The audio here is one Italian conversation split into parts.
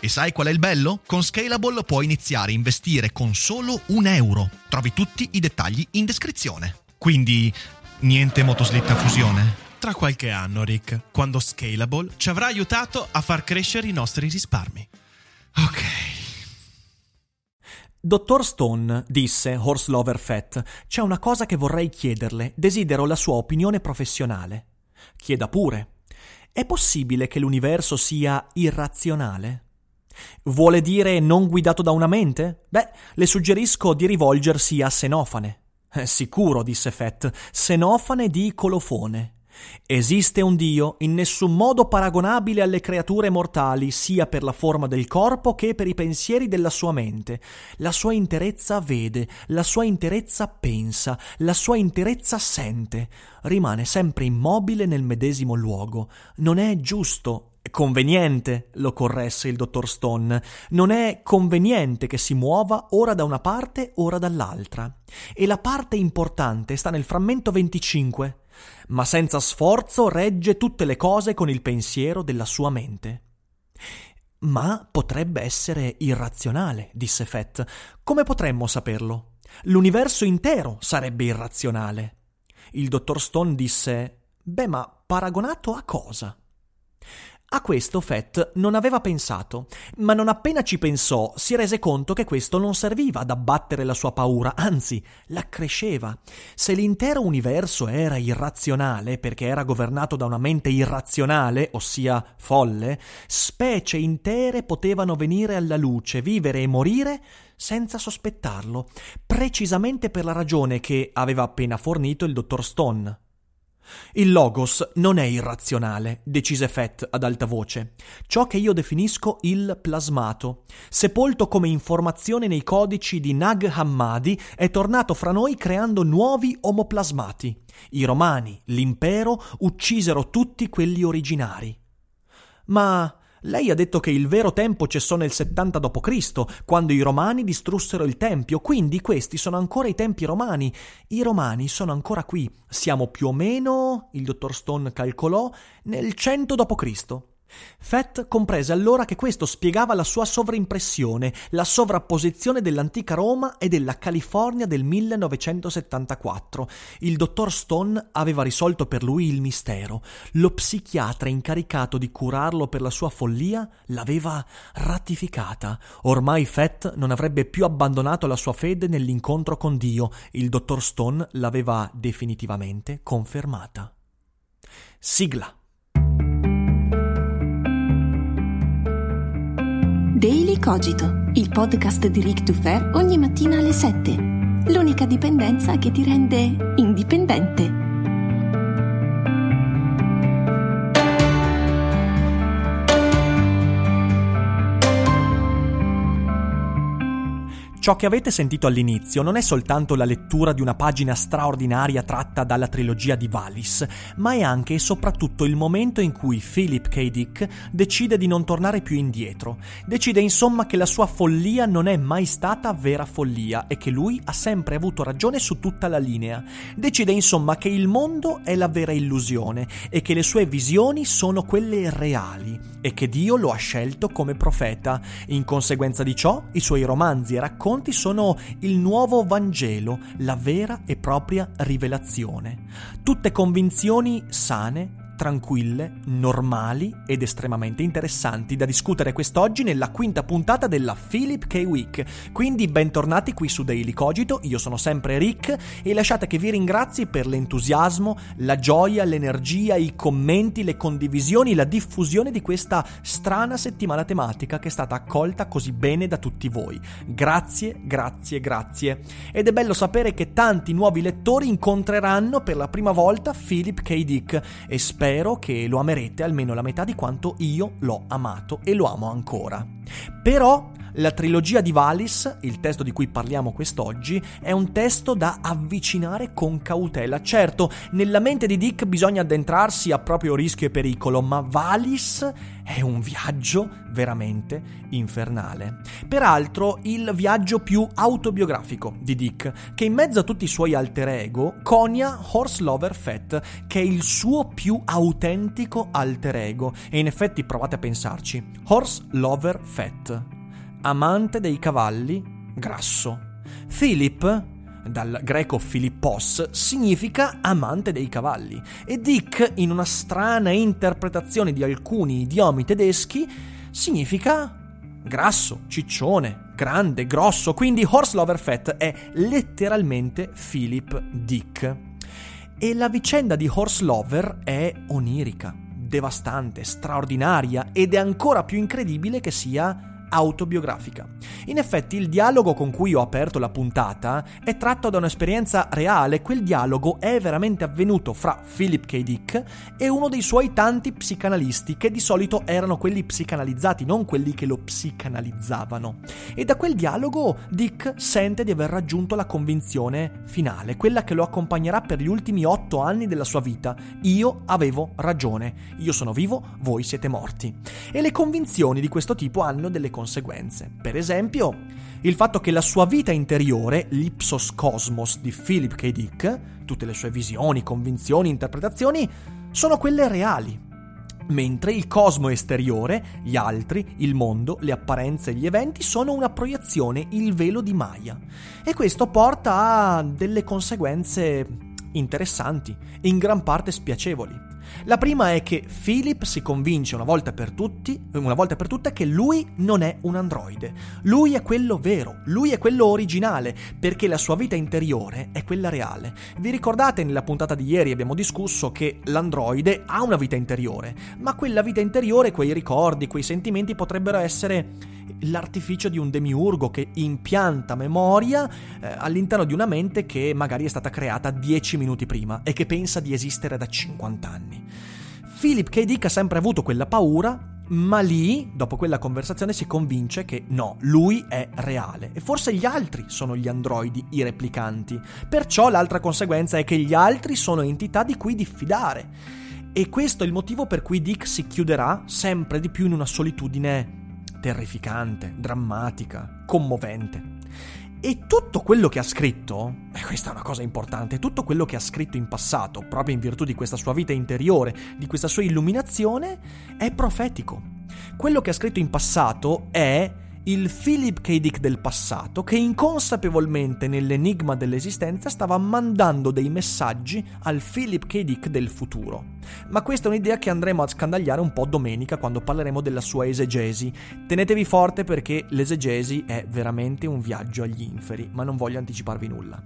E sai qual è il bello? Con Scalable puoi iniziare a investire con solo un euro. Trovi tutti i dettagli in descrizione. Quindi, niente motoslitta fusione? Tra qualche anno, Rick, quando Scalable ci avrà aiutato a far crescere i nostri risparmi. Ok. Dottor Stone, disse Horse Lover Fett, c'è una cosa che vorrei chiederle. Desidero la sua opinione professionale. Chieda pure. È possibile che l'universo sia irrazionale? Vuole dire non guidato da una mente? Beh, le suggerisco di rivolgersi a Senofane. Eh, sicuro, disse Fett, Senofane di Colofone. Esiste un Dio in nessun modo paragonabile alle creature mortali, sia per la forma del corpo che per i pensieri della sua mente. La sua interezza vede, la sua interezza pensa, la sua interezza sente. Rimane sempre immobile nel medesimo luogo. Non è giusto conveniente, lo corresse il dottor Stone. Non è conveniente che si muova ora da una parte, ora dall'altra. E la parte importante sta nel frammento 25 ma senza sforzo regge tutte le cose con il pensiero della sua mente. Ma potrebbe essere irrazionale, disse Fett. Come potremmo saperlo? L'universo intero sarebbe irrazionale. Il dottor Stone disse: Beh, ma paragonato a cosa? A questo Fett non aveva pensato, ma non appena ci pensò si rese conto che questo non serviva ad abbattere la sua paura, anzi l'accresceva. Se l'intero universo era irrazionale perché era governato da una mente irrazionale, ossia folle, specie intere potevano venire alla luce, vivere e morire senza sospettarlo, precisamente per la ragione che aveva appena fornito il dottor Stone. Il logos non è irrazionale, decise Fett ad alta voce. Ciò che io definisco il plasmato, sepolto come informazione nei codici di Nag Hammadi, è tornato fra noi creando nuovi omoplasmati. I romani, l'impero, uccisero tutti quelli originari. Ma lei ha detto che il vero tempo cessò nel 70 d.C., quando i romani distrussero il tempio, quindi questi sono ancora i tempi romani. I romani sono ancora qui. Siamo più o meno, il dottor Stone calcolò, nel 100 d.C. Fett comprese allora che questo spiegava la sua sovraimpressione, la sovrapposizione dell'antica Roma e della California del 1974. Il dottor Stone aveva risolto per lui il mistero. Lo psichiatra incaricato di curarlo per la sua follia l'aveva ratificata. Ormai Fett non avrebbe più abbandonato la sua fede nell'incontro con Dio. Il dottor Stone l'aveva definitivamente confermata. Sigla. Daily Cogito, il podcast di Rick Dufer ogni mattina alle 7. L'unica dipendenza che ti rende indipendente. Ciò che avete sentito all'inizio non è soltanto la lettura di una pagina straordinaria tratta dalla trilogia di Wallis, ma è anche e soprattutto il momento in cui Philip K. Dick decide di non tornare più indietro. Decide insomma che la sua follia non è mai stata vera follia e che lui ha sempre avuto ragione su tutta la linea. Decide insomma che il mondo è la vera illusione e che le sue visioni sono quelle reali e che Dio lo ha scelto come profeta. In conseguenza di ciò, i suoi romanzi e racconti sono il nuovo Vangelo, la vera e propria rivelazione. Tutte convinzioni sane tranquille, normali ed estremamente interessanti da discutere quest'oggi nella quinta puntata della Philip K. Week. Quindi bentornati qui su Daily Cogito, io sono sempre Rick e lasciate che vi ringrazi per l'entusiasmo, la gioia, l'energia, i commenti, le condivisioni, la diffusione di questa strana settimana tematica che è stata accolta così bene da tutti voi. Grazie, grazie, grazie. Ed è bello sapere che tanti nuovi lettori incontreranno per la prima volta Philip K. Dick e spero che lo amerete almeno la metà di quanto io l'ho amato e lo amo ancora. Però la trilogia di Valis, il testo di cui parliamo quest'oggi, è un testo da avvicinare con cautela. Certo, nella mente di Dick bisogna addentrarsi a proprio rischio e pericolo, ma Valis è un viaggio veramente infernale. Peraltro, il viaggio più autobiografico di Dick, che in mezzo a tutti i suoi alter ego conia Horse Lover Fett, che è il suo più autentico alter ego. E in effetti provate a pensarci. Horse Lover Fett amante dei cavalli, grasso. Philip, dal greco Philippos, significa amante dei cavalli e Dick, in una strana interpretazione di alcuni idiomi tedeschi, significa grasso, ciccione, grande, grosso, quindi Horse Lover Fett è letteralmente Philip Dick. E la vicenda di Horse Lover è onirica, devastante, straordinaria ed è ancora più incredibile che sia autobiografica. In effetti il dialogo con cui ho aperto la puntata è tratto da un'esperienza reale, quel dialogo è veramente avvenuto fra Philip K. Dick e uno dei suoi tanti psicanalisti che di solito erano quelli psicanalizzati, non quelli che lo psicanalizzavano. E da quel dialogo Dick sente di aver raggiunto la convinzione finale, quella che lo accompagnerà per gli ultimi otto anni della sua vita. Io avevo ragione, io sono vivo, voi siete morti. E le convinzioni di questo tipo hanno delle conseguenze conseguenze. Per esempio, il fatto che la sua vita interiore, l'ipsos cosmos di Philip K. Dick, tutte le sue visioni, convinzioni, interpretazioni, sono quelle reali. Mentre il cosmo esteriore, gli altri, il mondo, le apparenze e gli eventi sono una proiezione, il velo di Maya. E questo porta a delle conseguenze interessanti in gran parte spiacevoli. La prima è che Philip si convince una volta per tutti, una volta per tutte che lui non è un androide. Lui è quello vero, lui è quello originale, perché la sua vita interiore è quella reale. Vi ricordate nella puntata di ieri abbiamo discusso che l'androide ha una vita interiore, ma quella vita interiore, quei ricordi, quei sentimenti potrebbero essere l'artificio di un demiurgo che impianta memoria eh, all'interno di una mente che magari è stata creata dieci minuti prima e che pensa di esistere da 50 anni. Philip K. Dick ha sempre avuto quella paura, ma lì, dopo quella conversazione, si convince che no, lui è reale e forse gli altri sono gli androidi, i replicanti. Perciò l'altra conseguenza è che gli altri sono entità di cui diffidare. E questo è il motivo per cui Dick si chiuderà sempre di più in una solitudine terrificante, drammatica, commovente. E tutto quello che ha scritto, e questa è una cosa importante, tutto quello che ha scritto in passato, proprio in virtù di questa sua vita interiore, di questa sua illuminazione, è profetico. Quello che ha scritto in passato è il Philip K. Dick del passato che inconsapevolmente nell'enigma dell'esistenza stava mandando dei messaggi al Philip K. Dick del futuro. Ma questa è un'idea che andremo a scandagliare un po' domenica quando parleremo della sua esegesi. Tenetevi forte perché l'esegesi è veramente un viaggio agli inferi, ma non voglio anticiparvi nulla.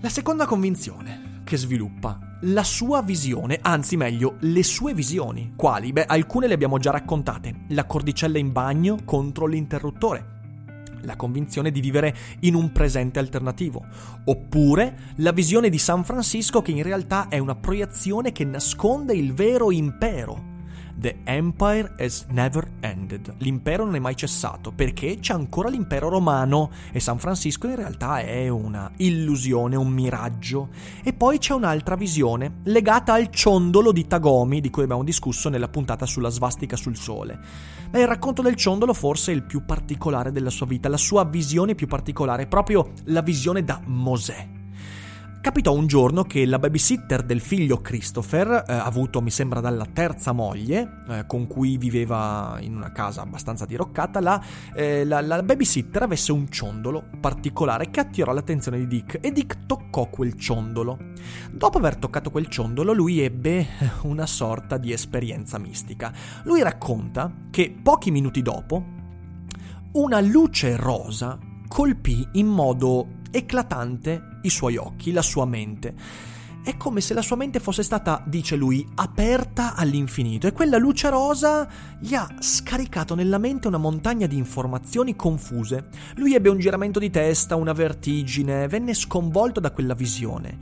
La seconda convinzione che sviluppa la sua visione, anzi meglio, le sue visioni. Quali? Beh, alcune le abbiamo già raccontate. La cordicella in bagno contro l'interruttore. La convinzione di vivere in un presente alternativo. Oppure la visione di San Francisco che in realtà è una proiezione che nasconde il vero impero The Empire has never ended. L'impero non è mai cessato perché c'è ancora l'impero romano e San Francisco in realtà è una illusione, un miraggio. E poi c'è un'altra visione legata al ciondolo di Tagomi di cui abbiamo discusso nella puntata sulla svastica sul sole. Beh, il racconto del ciondolo forse è il più particolare della sua vita, la sua visione più particolare, proprio la visione da Mosè Capitò un giorno che la babysitter del figlio Christopher, eh, avuto mi sembra dalla terza moglie, eh, con cui viveva in una casa abbastanza diroccata, la, eh, la, la, babysitter avesse un ciondolo particolare che attirò l'attenzione di Dick e Dick toccò quel ciondolo. Dopo aver toccato quel ciondolo lui ebbe una sorta di esperienza mistica. Lui racconta che pochi minuti dopo una luce rosa colpì in modo eclatante i suoi occhi, la sua mente. È come se la sua mente fosse stata, dice lui, aperta all'infinito e quella luce rosa gli ha scaricato nella mente una montagna di informazioni confuse. Lui ebbe un giramento di testa, una vertigine, venne sconvolto da quella visione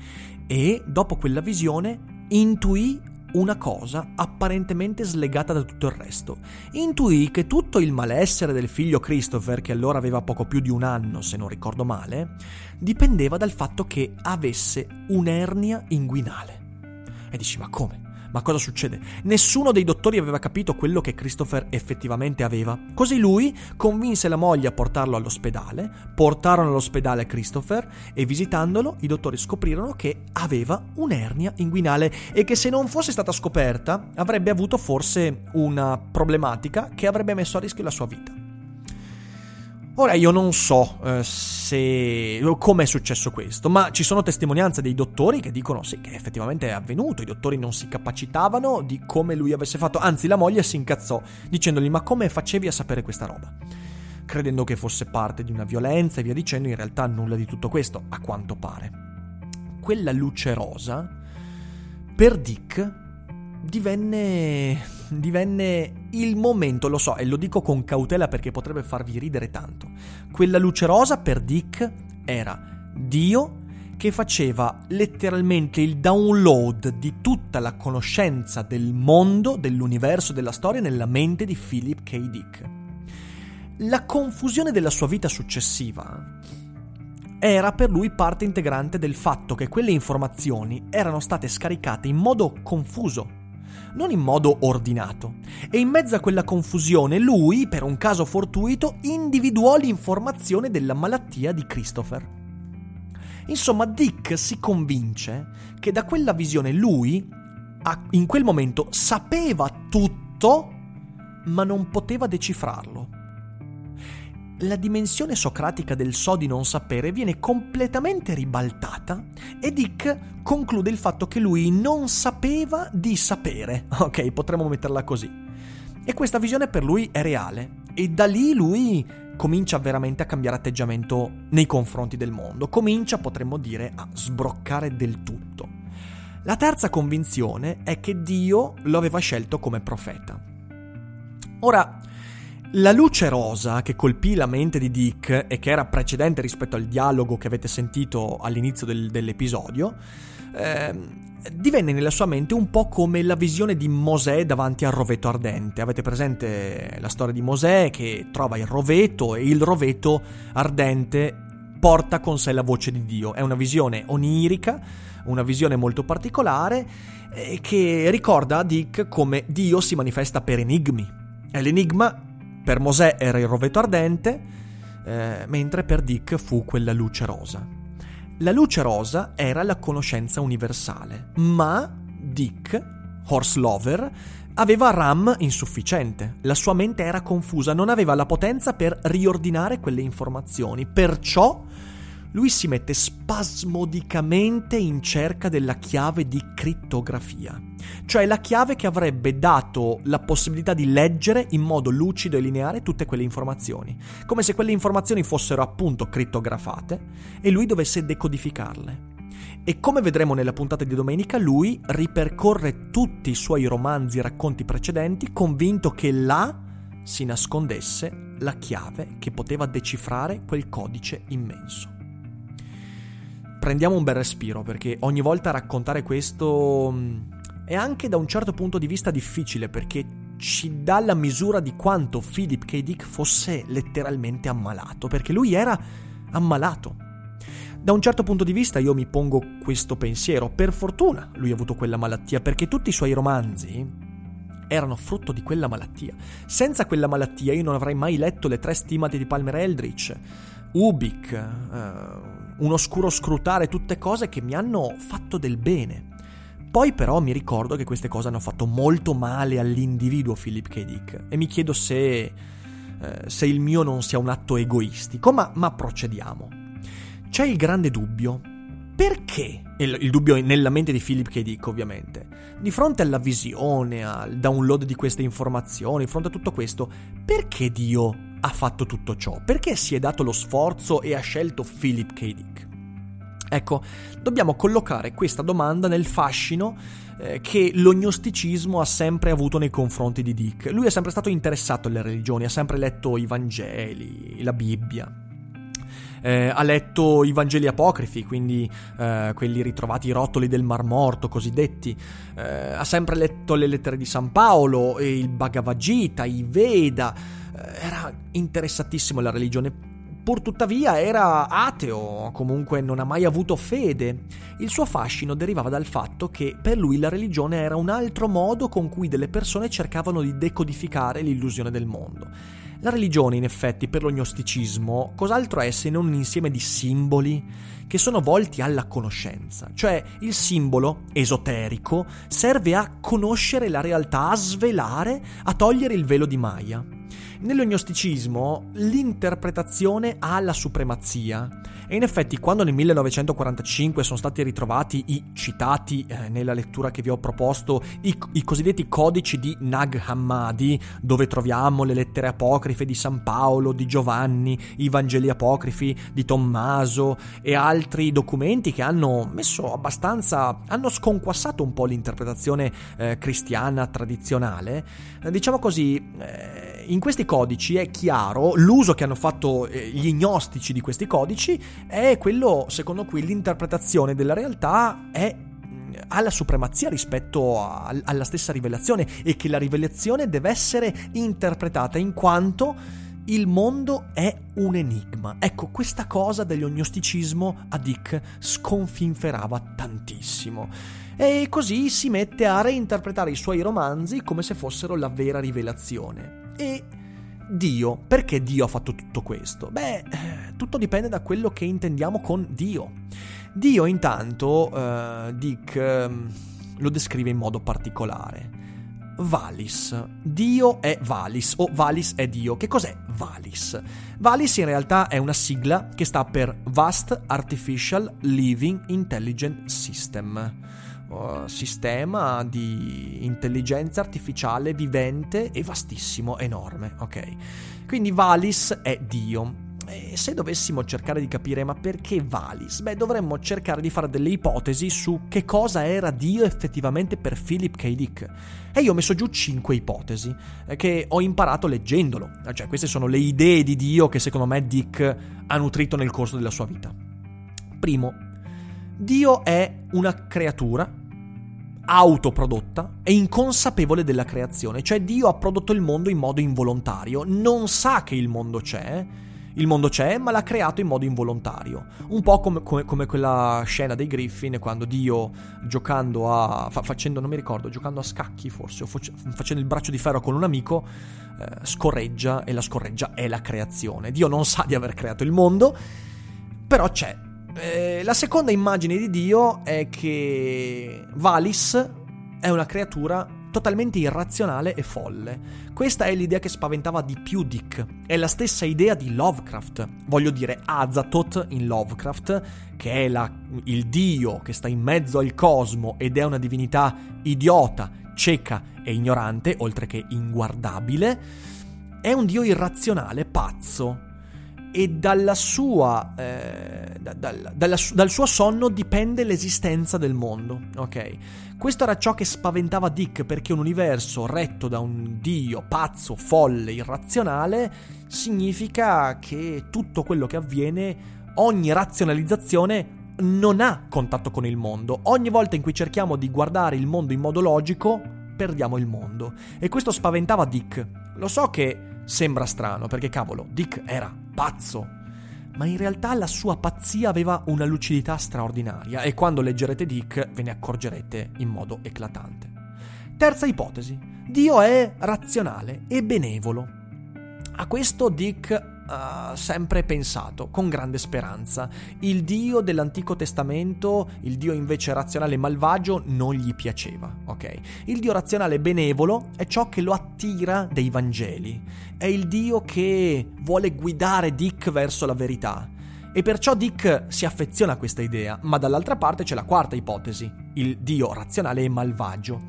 e, dopo quella visione, intuì una cosa apparentemente slegata da tutto il resto. Intuì che tutto il malessere del figlio Christopher, che allora aveva poco più di un anno, se non ricordo male, dipendeva dal fatto che avesse un'ernia inguinale. E dici, ma come? Ma cosa succede? Nessuno dei dottori aveva capito quello che Christopher effettivamente aveva. Così lui convinse la moglie a portarlo all'ospedale, portarono all'ospedale Christopher e visitandolo i dottori scoprirono che aveva un'ernia inguinale e che se non fosse stata scoperta avrebbe avuto forse una problematica che avrebbe messo a rischio la sua vita. Ora io non so eh, se come è successo questo, ma ci sono testimonianze dei dottori che dicono sì che effettivamente è avvenuto, i dottori non si capacitavano di come lui avesse fatto, anzi la moglie si incazzò dicendogli ma come facevi a sapere questa roba? Credendo che fosse parte di una violenza e via dicendo, in realtà nulla di tutto questo, a quanto pare. Quella luce rosa per Dick divenne, divenne il momento, lo so, e lo dico con cautela perché potrebbe farvi ridere tanto. Quella luce rosa per Dick era Dio che faceva letteralmente il download di tutta la conoscenza del mondo, dell'universo, della storia nella mente di Philip K. Dick. La confusione della sua vita successiva era per lui parte integrante del fatto che quelle informazioni erano state scaricate in modo confuso non in modo ordinato. E in mezzo a quella confusione lui, per un caso fortuito, individuò l'informazione della malattia di Christopher. Insomma, Dick si convince che da quella visione lui, in quel momento, sapeva tutto, ma non poteva decifrarlo la dimensione socratica del so di non sapere viene completamente ribaltata e Dick conclude il fatto che lui non sapeva di sapere. Ok, potremmo metterla così. E questa visione per lui è reale e da lì lui comincia veramente a cambiare atteggiamento nei confronti del mondo, comincia, potremmo dire, a sbroccare del tutto. La terza convinzione è che Dio lo aveva scelto come profeta. Ora, la luce rosa che colpì la mente di Dick e che era precedente rispetto al dialogo che avete sentito all'inizio del, dell'episodio, eh, divenne nella sua mente un po' come la visione di Mosè davanti al roveto ardente. Avete presente la storia di Mosè che trova il roveto e il roveto ardente porta con sé la voce di Dio. È una visione onirica, una visione molto particolare eh, che ricorda a Dick come Dio si manifesta per enigmi. E l'enigma per Mosè era il roveto ardente, eh, mentre per Dick fu quella luce rosa. La luce rosa era la conoscenza universale, ma Dick, horse lover, aveva RAM insufficiente, la sua mente era confusa, non aveva la potenza per riordinare quelle informazioni, perciò lui si mette spasmodicamente in cerca della chiave di crittografia, cioè la chiave che avrebbe dato la possibilità di leggere in modo lucido e lineare tutte quelle informazioni, come se quelle informazioni fossero appunto crittografate e lui dovesse decodificarle. E come vedremo nella puntata di domenica, lui ripercorre tutti i suoi romanzi e racconti precedenti convinto che là si nascondesse la chiave che poteva decifrare quel codice immenso prendiamo un bel respiro perché ogni volta raccontare questo mm, è anche da un certo punto di vista difficile perché ci dà la misura di quanto Philip K. Dick fosse letteralmente ammalato, perché lui era ammalato. Da un certo punto di vista io mi pongo questo pensiero, per fortuna lui ha avuto quella malattia, perché tutti i suoi romanzi erano frutto di quella malattia. Senza quella malattia io non avrei mai letto le tre stimate di Palmer Eldritch, Ubik, uh, un oscuro scrutare, tutte cose che mi hanno fatto del bene. Poi però mi ricordo che queste cose hanno fatto molto male all'individuo Philip K. Dick e mi chiedo se, eh, se il mio non sia un atto egoistico, ma, ma procediamo. C'è il grande dubbio. Perché? Il, il, dubbio nella mente di Philip K. Dick, ovviamente. Di fronte alla visione, al download di queste informazioni, di fronte a tutto questo, perché Dio ha fatto tutto ciò? Perché si è dato lo sforzo e ha scelto Philip K. Dick? Ecco, dobbiamo collocare questa domanda nel fascino eh, che l'ognosticismo ha sempre avuto nei confronti di Dick. Lui è sempre stato interessato alle religioni, ha sempre letto i Vangeli, la Bibbia. Eh, ha letto i Vangeli apocrifi, quindi eh, quelli ritrovati i rotoli del Mar Morto, cosiddetti. Eh, ha sempre letto le lettere di San Paolo, il Bhagavad Gita, i Veda. Era interessatissimo alla religione Pur tuttavia era ateo, comunque non ha mai avuto fede. Il suo fascino derivava dal fatto che per lui la religione era un altro modo con cui delle persone cercavano di decodificare l'illusione del mondo. La religione, in effetti, per lo gnosticismo, cos'altro è se non un insieme di simboli che sono volti alla conoscenza. Cioè, il simbolo esoterico serve a conoscere la realtà, a svelare, a togliere il velo di Maya. Nello gnosticismo l'interpretazione ha la supremazia e in effetti quando nel 1945 sono stati ritrovati i citati eh, nella lettura che vi ho proposto, i, i, cosiddetti codici di Nag Hammadi, dove troviamo le lettere apocrife di San Paolo, di Giovanni, i Vangeli apocrifi di Tommaso e altri documenti che hanno messo abbastanza, hanno sconquassato un po' l'interpretazione eh, cristiana tradizionale, eh, diciamo così, eh, in questi codici è chiaro, l'uso che hanno fatto eh, gli gnostici di questi codici è quello secondo cui l'interpretazione della realtà è mm, ha la supremazia rispetto a, alla stessa rivelazione e che la rivelazione deve essere interpretata in quanto il mondo è un enigma. Ecco, questa cosa dell'ognosticismo a Dick sconfinferava tantissimo. E così si mette a reinterpretare i suoi romanzi come se fossero la vera rivelazione. E Dio, perché Dio ha fatto tutto questo? Beh, tutto dipende da quello che intendiamo con Dio. Dio intanto, uh, Dick uh, lo descrive in modo particolare. Valis. Dio è Valis o Valis è Dio. Che cos'è Valis? Valis in realtà è una sigla che sta per Vast Artificial Living Intelligent System uh, sistema di intelligenza artificiale vivente e vastissimo, enorme, ok? Quindi Valis è Dio. E se dovessimo cercare di capire ma perché Valis? Beh, dovremmo cercare di fare delle ipotesi su che cosa era Dio effettivamente per Philip K. Dick. E io ho messo giù cinque ipotesi eh, che ho imparato leggendolo. Cioè, queste sono le idee di Dio che secondo me Dick ha nutrito nel corso della sua vita. Primo, Dio è una creatura autoprodotta e inconsapevole della creazione, cioè Dio ha prodotto il mondo in modo involontario, non sa che il mondo c'è, il mondo c'è, ma l'ha creato in modo involontario. Un po' come, come, come quella scena dei Griffin quando Dio, giocando a. Fa, facendo, non mi ricordo, giocando a scacchi forse, o facendo il braccio di ferro con un amico, eh, scorreggia e la scorreggia è la creazione. Dio non sa di aver creato il mondo, però c'è. Eh, la seconda immagine di Dio è che Valis è una creatura totalmente irrazionale e folle. Questa è l'idea che spaventava di più Dick. È la stessa idea di Lovecraft. Voglio dire, Azathoth in Lovecraft, che è la, il dio che sta in mezzo al cosmo ed è una divinità idiota, cieca e ignorante, oltre che inguardabile, è un dio irrazionale, pazzo, e dalla sua, eh, da, dal, dalla, dal suo sonno dipende l'esistenza del mondo. Ok? Questo era ciò che spaventava Dick perché un universo retto da un dio pazzo, folle, irrazionale significa che tutto quello che avviene, ogni razionalizzazione non ha contatto con il mondo. Ogni volta in cui cerchiamo di guardare il mondo in modo logico, perdiamo il mondo. E questo spaventava Dick. Lo so che Sembra strano perché cavolo, Dick era pazzo. Ma in realtà la sua pazzia aveva una lucidità straordinaria e quando leggerete Dick ve ne accorgerete in modo eclatante. Terza ipotesi. Dio è razionale e benevolo. A questo Dick uh, sempre pensato con grande speranza. Il Dio dell'Antico Testamento, il Dio invece razionale e malvagio, non gli piaceva, ok? Il Dio razionale benevolo è ciò che lo attira dei Vangeli. È il Dio che vuole guidare Dick verso la verità. E perciò Dick si affeziona a questa idea, ma dall'altra parte c'è la quarta ipotesi, il Dio razionale e malvagio.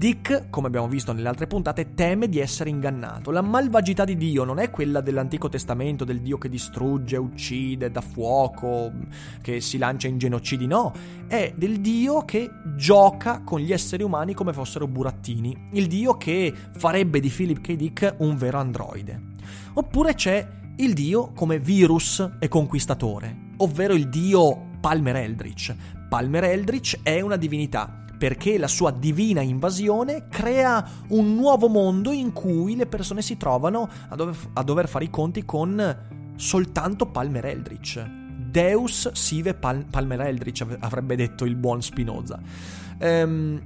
Dick, come abbiamo visto nelle altre puntate, teme di essere ingannato. La malvagità di Dio non è quella dell'Antico Testamento, del Dio che distrugge, uccide, dà fuoco, che si lancia in genocidi, no, è del Dio che gioca con gli esseri umani come fossero burattini, il Dio che farebbe di Philip K. Dick un vero androide. Oppure c'è il dio come virus e conquistatore, ovvero il dio Palmer Eldritch. Palmer Eldritch è una divinità perché la sua divina invasione crea un nuovo mondo in cui le persone si trovano a dover, a dover fare i conti con soltanto Palmer Eldritch. Deus sive Pal- Palmer Eldritch avrebbe detto il buon Spinoza. Um,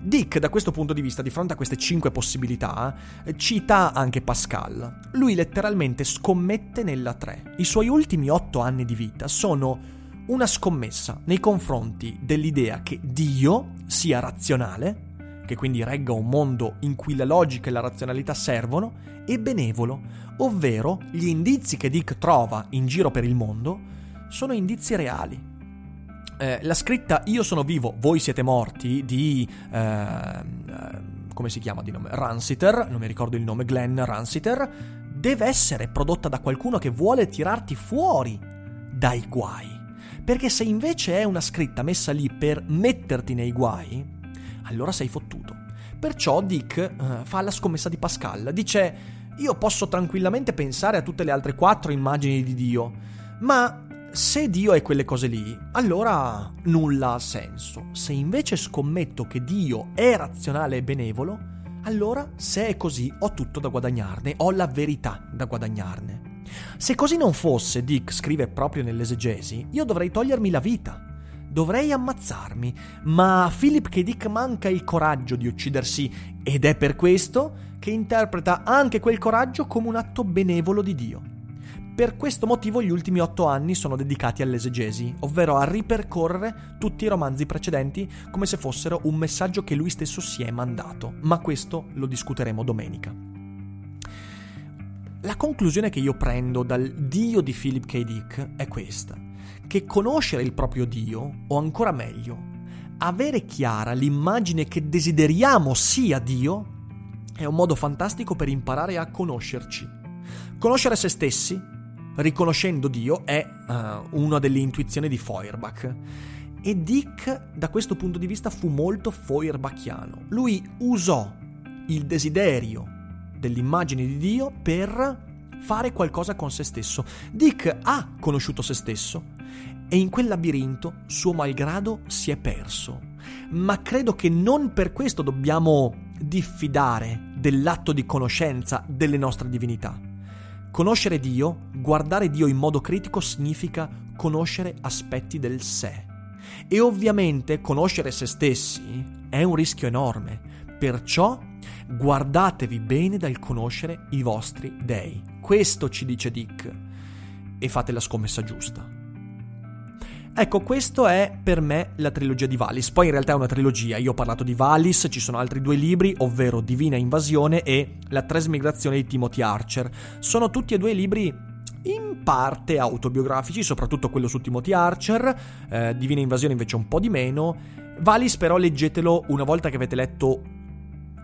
Dick, da questo punto di vista, di fronte a queste cinque possibilità, cita anche Pascal. Lui letteralmente scommette nella 3. I suoi ultimi otto anni di vita sono una scommessa nei confronti dell'idea che Dio sia razionale, che quindi regga un mondo in cui la logica e la razionalità servono, e benevolo, ovvero gli indizi che Dick trova in giro per il mondo sono indizi reali eh, la scritta Io sono vivo, voi siete morti di... Eh, come si chiama di nome? Ransiter, non mi ricordo il nome, Glenn Ransiter, deve essere prodotta da qualcuno che vuole tirarti fuori dai guai. Perché se invece è una scritta messa lì per metterti nei guai, allora sei fottuto. Perciò Dick uh, fa la scommessa di Pascal. Dice: Io posso tranquillamente pensare a tutte le altre quattro immagini di Dio, ma se Dio è quelle cose lì, allora nulla ha senso. Se invece scommetto che Dio è razionale e benevolo, allora se è così ho tutto da guadagnarne, ho la verità da guadagnarne. Se così non fosse, Dick scrive proprio nell'esegesi, io dovrei togliermi la vita. Dovrei ammazzarmi, ma a Philip K. Dick manca il coraggio di uccidersi ed è per questo che interpreta anche quel coraggio come un atto benevolo di Dio. Per questo motivo gli ultimi otto anni sono dedicati all'esegesi, ovvero a ripercorrere tutti i romanzi precedenti come se fossero un messaggio che lui stesso si è mandato, ma questo lo discuteremo domenica. La conclusione che io prendo dal Dio di Philip K. Dick è questa, che conoscere il proprio Dio, o ancora meglio, avere chiara l'immagine che desideriamo sia Dio, è un modo fantastico per imparare a conoscerci. Conoscere se stessi riconoscendo Dio è uh, una delle intuizioni di Feuerbach. E Dick, da questo punto di vista, fu molto Feuerbachiano. Lui usò il desiderio dell'immagine di Dio per fare qualcosa con se stesso. Dick ha conosciuto se stesso e in quel labirinto, suo malgrado, si è perso. Ma credo che non per questo dobbiamo diffidare dell'atto di conoscenza delle nostre divinità. Conoscere Dio, guardare Dio in modo critico significa conoscere aspetti del sé. E ovviamente conoscere se stessi è un rischio enorme, perciò guardatevi bene dal conoscere i vostri dei. Questo ci dice Dick e fate la scommessa giusta. Ecco, questo è per me la trilogia di Valis. Poi in realtà è una trilogia. Io ho parlato di Valis, ci sono altri due libri, ovvero Divina Invasione e La trasmigrazione di Timothy Archer. Sono tutti e due libri in parte autobiografici, soprattutto quello su Timothy Archer, eh, Divina Invasione invece un po' di meno. Valis però leggetelo una volta che avete letto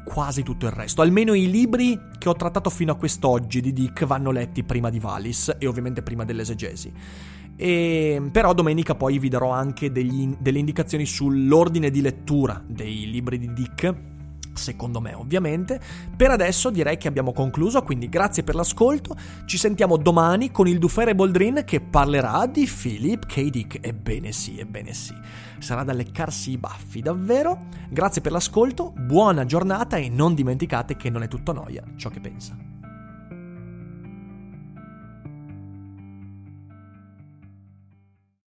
quasi tutto il resto. Almeno i libri che ho trattato fino a quest'oggi di Dick vanno letti prima di Valis e ovviamente prima dell'esegesi. E, però domenica poi vi darò anche degli, delle indicazioni sull'ordine di lettura dei libri di Dick secondo me ovviamente. Per adesso direi che abbiamo concluso, quindi grazie per l'ascolto, ci sentiamo domani con il Dufere Boldrin che parlerà di Philip K. Dick. Ebbene sì, ebbene sì, sarà da leccarsi i baffi, davvero. Grazie per l'ascolto, buona giornata e non dimenticate che non è tutto noia ciò che pensa.